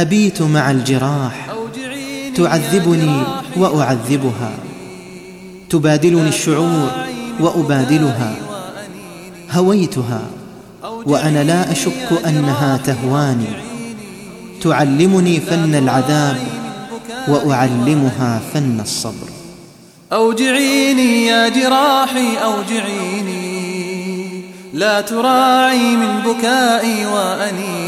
أبيت مع الجراح تعذبني وأعذبها. تبادلني الشعور وأبادلها. هويتها وأنا لا أشك أنها تهواني. تعلمني فن العذاب وأعلمها فن الصبر. أوجعيني يا جراحي أوجعيني. لا تراعي من بكائي وأنيني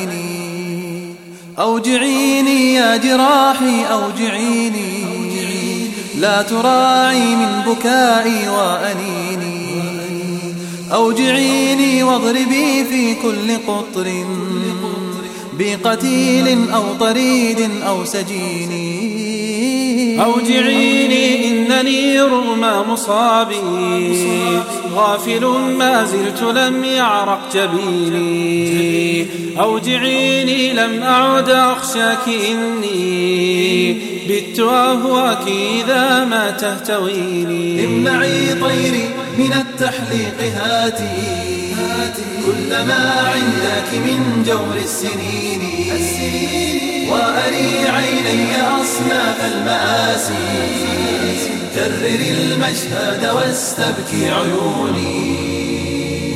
أوجعيني يا جراحي أوجعيني. لا تراعي من بكائي وأنيني. أوجعيني واضربي في كل قطر. بقتيل أو طريد أو سجين أوجعيني إنني رغم مصابي. غافل ما زلت لم يعرق جبيني. أوجعيني لم أعد أخشاك إني. بت أهواك إذا ما تهتويني. امنعي طيري من التحليق هاتي. كلما عندك من جور السنين. وأري عيني أصناف المآسي. كرر المشهد واستبكي عيوني.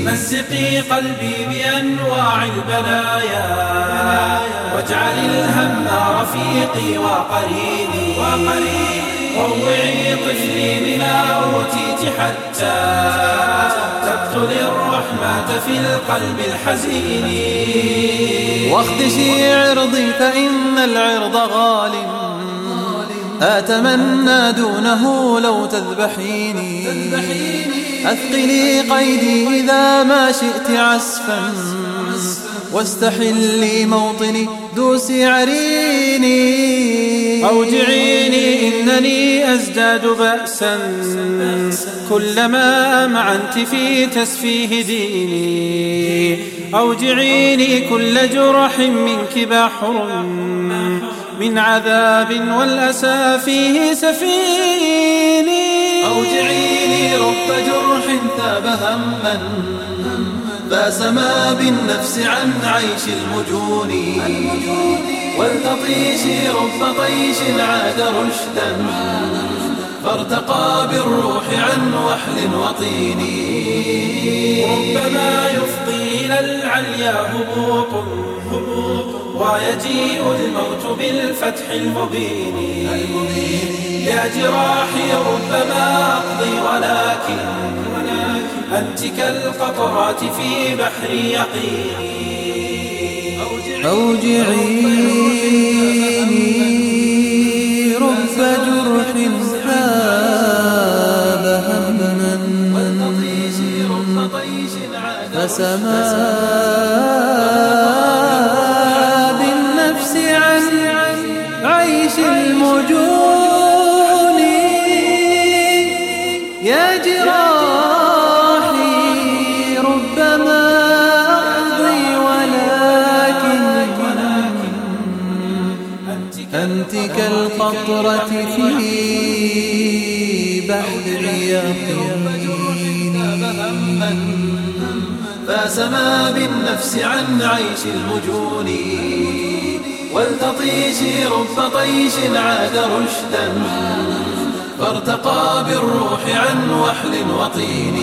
مزقي قلبي بأنواع البلايا. واجعل الهم رفيقي وقريني. روعي طفلي بما أوتيت حتى تقتل الرحمة في القلب الحزين. واخدشي عرضي فإن العرض غال أتمنى دونه لو تذبحيني. أثقلي قيدي إذا ما شئت عسفا. واستحلي موطني دوسي عريني أوجعيني إنني أزداد بأسا. كلما أمعنت في تسفيه ديني أوجعيني كل جرح منك بحر من عذاب والأسى فيه سفيني. أوجعيني رب جرح ثاب هما فاسما بالنفس عن عيش المجون. والتطيش رب طيش عاد رشدا. فارتقى بالروح عن وحل وطين. ربما يفضي إلى العليا هبوط ويجيء الموت بالفتح المبين. يا جراحي ربما أقضي ولكن أنت كالقطرات في بحر يقيني أوجعيني فسما بالنفس عن عيش المجون. يا جراحي أنت كالقطرة في بحر يقين فاسما بالنفس عن عيش المجون. ولتطيش رب طيش عاد رشدا. فارتقى بالروح عن وحل وطين.